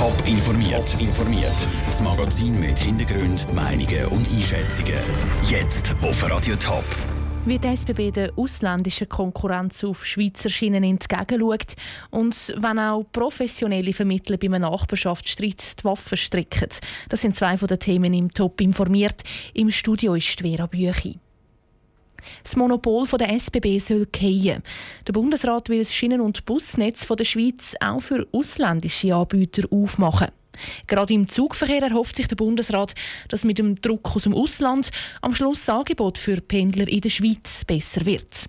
Top informiert. informiert. Das Magazin mit Hintergrund, Meinungen und Einschätzungen. Jetzt auf Radio Top. Wie die SBB der ausländischen Konkurrenz auf Schweizer Schienen entgegenschaut und wenn auch professionelle Vermittler bei einem Nachbarschaftsstreit die Waffen stricken. Das sind zwei von den Themen im Top informiert. Im Studio ist Vera Büchi. Das Monopol der SBB soll fallen. Der Bundesrat will das Schienen- und Busnetz der Schweiz auch für ausländische Anbieter aufmachen. Gerade im Zugverkehr erhofft sich der Bundesrat, dass mit dem Druck aus dem Ausland am Schluss das Angebot für Pendler in der Schweiz besser wird.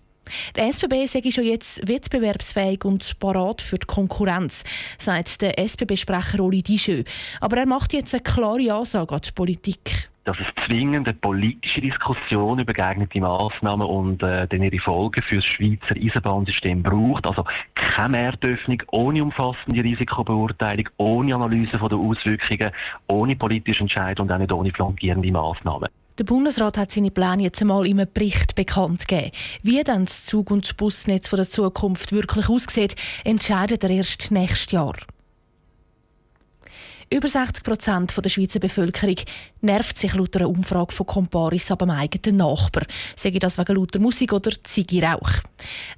Der SBB sei schon jetzt wettbewerbsfähig und parat für die Konkurrenz, sagt der SBB-Sprecher Oli Dischö. Aber er macht jetzt eine klare Ansage an die Politik dass es zwingend eine politische Diskussion über geeignete Massnahmen und äh, dann ihre Folgen für das Schweizer Eisenbahnsystem braucht. Also keine Mehrtöffnung ohne umfassende Risikobeurteilung, ohne Analyse der Auswirkungen, ohne politische Entscheidung und auch nicht ohne flankierende Massnahmen. Der Bundesrat hat seine Pläne jetzt einmal im Bericht bekannt gegeben. Wie dann das Zug- und das Busnetz von der Zukunft wirklich aussieht, entscheidet er erst nächstes Jahr. Über 60 Prozent der Schweizer Bevölkerung nervt sich laut einer Umfrage von Comparis ab dem eigenen Nachbar. Sage das wegen lauter Musik oder Zigarrauch.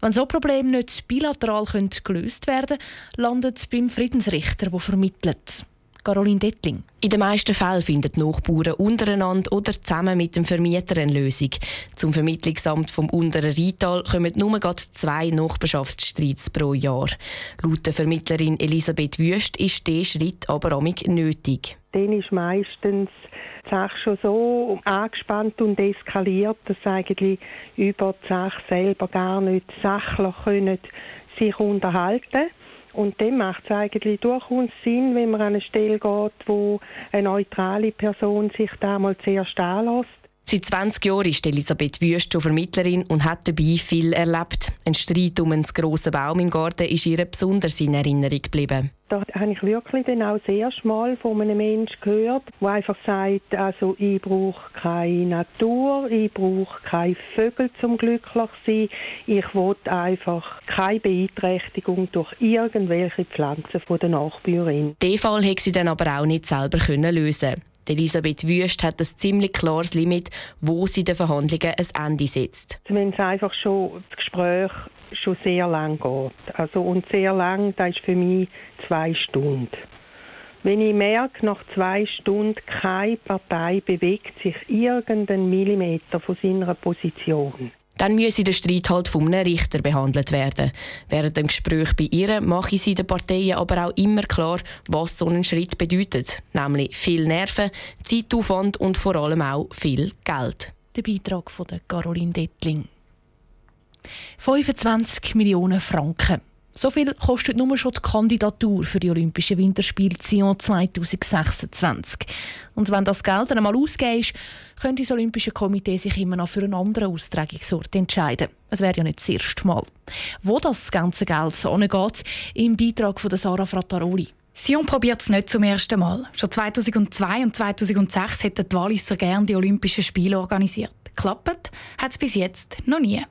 Wenn so Probleme nicht bilateral gelöst werden können, landet beim Friedensrichter, der vermittelt. Caroline Dettling. In den meisten Fällen finden die Nachbarn untereinander oder zusammen mit dem Vermieter eine Lösung. Zum Vermittlungsamt vom unteren Rheintal kommen nur gerade zwei Nachbarschaftsstreits pro Jahr. Laut der Vermittlerin Elisabeth Wüst ist dieser Schritt aber amig nötig. Dann ist meistens die Sache schon so angespannt und eskaliert, dass eigentlich über die Sache selber gar nicht sachlich können sich unterhalten können. Und dann macht es eigentlich durchaus Sinn, wenn man an eine Stelle geht, wo eine neutrale Person sich da mal anlässt. Seit 20 Jahren ist Elisabeth Wüst schon Vermittlerin und hat dabei viel erlebt. Ein Streit um einen grossen Baum im Garten ist ihr besonders in Erinnerung geblieben. Da habe ich wirklich dann auch das erste Mal von einem Menschen gehört, der einfach sagt, also ich brauche keine Natur, ich brauche keine Vögel zum glücklich sein, ich will einfach keine Beeinträchtigung durch irgendwelche Pflanzen von der Nachbarin. Den Fall hätte sie dann aber auch nicht selber lösen Elisabeth Wüst hat ein ziemlich klares Limit, wo sie den Verhandlungen ein Ende setzt. Wenn es einfach schon das Gespräch schon sehr lang geht. Also, und sehr lang, das ist für mich zwei Stunden. Wenn ich merke, nach zwei Stunden keine Partei bewegt sich irgendeinen Millimeter von seiner Position, dann müsse der Streit halt von einem Richter behandelt werden. Während dem Gespräch bei ihr mache sie den Parteien aber auch immer klar, was so ein Schritt bedeutet. Nämlich viel Nerven, Zeitaufwand und vor allem auch viel Geld. Der Beitrag von Caroline Dettling. 25 Millionen Franken. So viel kostet nur schon die Kandidatur für die Olympischen Winterspiele Sion 2026. Und wenn das Geld dann einmal ist, könnte das Olympische Komitee sich immer noch für einen anderen Austragungsort entscheiden. Es wäre ja nicht das erste Mal. Wo das ganze Geld so geht, im Beitrag von Sarah Frattaroli. Sion probiert es nicht zum ersten Mal. Schon 2002 und 2006 hätten die Walliser gerne die Olympischen Spiele organisiert. Geklappt hat es bis jetzt noch nie.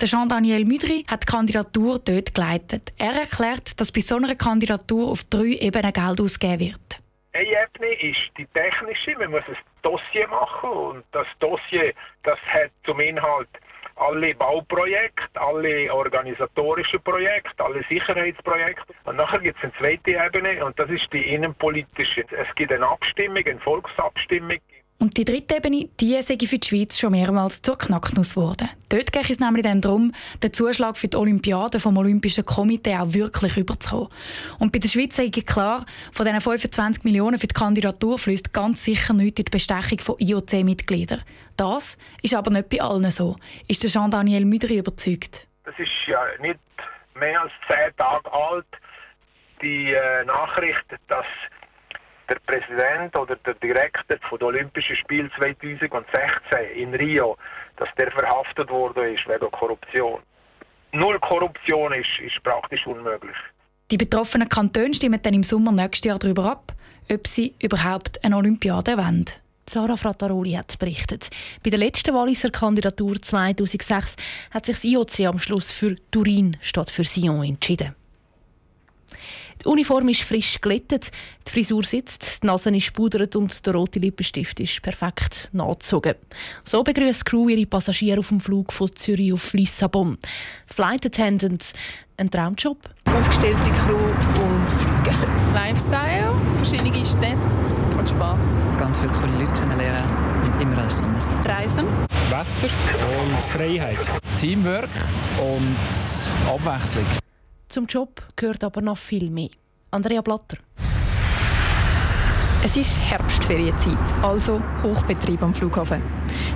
Der Jean-Daniel Müdri hat die Kandidatur dort geleitet. Er erklärt, dass bei so einer Kandidatur auf drei Ebenen Geld ausgegeben wird. Eine Ebene ist die technische. Man muss ein Dossier machen und das Dossier das hat zum Inhalt alle Bauprojekte, alle organisatorischen Projekte, alle Sicherheitsprojekte. Und nachher gibt es eine zweite Ebene und das ist die innenpolitische. Es gibt eine Abstimmung, eine Volksabstimmung und die dritte Ebene, die sei für die Schweiz schon mehrmals zur Knacknuss geworden. Dort geht es nämlich dann darum, den Zuschlag für die Olympiade vom Olympischen Komitee auch wirklich überzukommen. Und bei der Schweiz sei klar, von diesen 25 Millionen für die Kandidatur fließt ganz sicher nichts in die Bestechung von IOC-Mitgliedern. Das ist aber nicht bei allen so. Ist der Jean-Daniel Müdri überzeugt? Das ist ja nicht mehr als zehn Tage alt, die äh, Nachricht, dass der Präsident oder der Direktor von den Olympischen Spielen 2016 in Rio, dass der verhaftet worden ist wegen Korruption. Null Korruption ist, ist praktisch unmöglich. Die betroffenen Kantone stimmen dann im Sommer nächstes Jahr darüber ab, ob sie überhaupt eine Olympiade wollen. Sarah Frattaroli hat berichtet. Bei der letzten Walliser Kandidatur 2006 hat sich das IOC am Schluss für Turin statt für Sion entschieden. Die Uniform ist frisch glättet, die Frisur sitzt, die Nase ist pudert und der rote Lippenstift ist perfekt nachgezogen. So begrüßt Crew ihre Passagiere auf dem Flug von Zürich auf Lissabon. Flight Attendant, ein Traumjob? Aufgestellte Crew und Flüge. Lifestyle, verschiedene Städte und Spass. Ganz viele coole Leute kennenlernen und immer alles Sonne sein. Reisen. Wetter und Freiheit. Teamwork und Abwechslung. Zum Job gehört aber noch viel mehr. Andrea Blatter. Es ist Herbstferienzeit, also Hochbetrieb am Flughafen.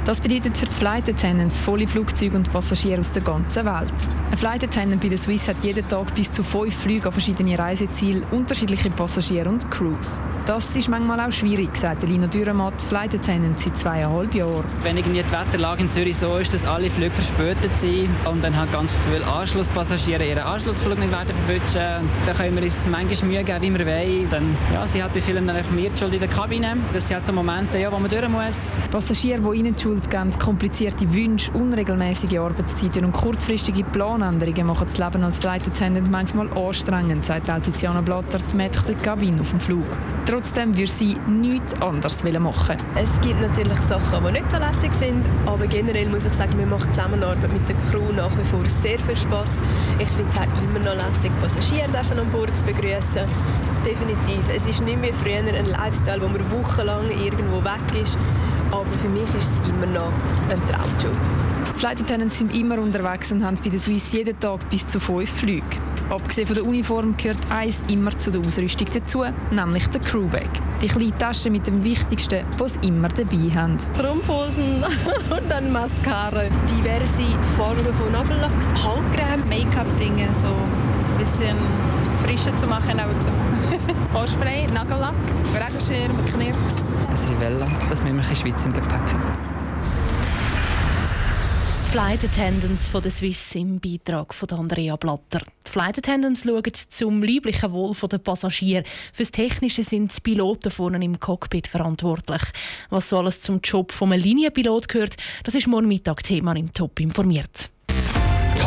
Das bedeutet für die Flight Attendants volle Flugzeuge und Passagiere aus der ganzen Welt. Ein Flight Attendant bei der Swiss hat jeden Tag bis zu fünf Flüge an verschiedene Reiseziele, unterschiedliche Passagiere und Crews. Das ist manchmal auch schwierig, sagt Lino Dürrematt, Flight Attendant seit zweieinhalb Jahren. Wenn irgendwie die Wetterlage in Zürich so ist, dass alle Flüge verspätet sind und dann halt ganz viele Anschlusspassagiere ihren Anschlussflug nicht werden verwünschen, dann können wir uns manchmal Mühe geben, wie wir wollen. Dann, ja, sie hat bei vielen mehr Schuld in der Kabine. Das sind halt so Momente, ja, wo man durch muss. Passagiere, die ihnen die Schuld geben, komplizierte Wünsche, unregelmäßige Arbeitszeiten und kurzfristige Planänderungen machen das Leben als Flight Attendant manchmal anstrengend, sagt Tiziana Blatter, die Mädchen der Kabine auf dem Flug. Trotzdem würde sie nichts anderes machen. Es gibt natürlich Sachen, die nicht so lässig sind, aber generell muss ich sagen, mir macht die Zusammenarbeit mit der Crew nach wie vor sehr viel Spaß. Ich finde es auch immer noch lässig, Passagiere an Bord zu begrüßen. Definitiv. Es ist nicht mehr früher ein Lifestyle, wo man wochenlang irgendwo weg ist. Aber für mich ist es immer noch ein Traumjob. Flight Attendants sind immer unterwegs und haben bei der Swiss jeden Tag bis zu fünf Flüge. Abgesehen von der Uniform gehört eins immer zu der Ausrüstung dazu, nämlich der Crewbag. Die kleine Tasche mit dem Wichtigsten, was sie immer dabei haben. Strumpfhosen und dann Mascara. Diverse Formen von Nagellack, Handcreme, Make-up-Dinge, so ein bisschen frischer zu machen. Auch Haarspray, Nagellack, Regenschirm, Knirps. Ein Rivella, dass wir immer ein Schweiz im Gepäck haben. Flight Attendants von der Swiss im Beitrag von Andrea Blatter. Die Flight Attendants schauen zum lieblichen Wohl der Passagiere. Fürs Technische sind die Piloten vorne im Cockpit verantwortlich. Was so alles zum Job vom Linienpilot gehört, das ist morgen Mittag Thema im Top informiert.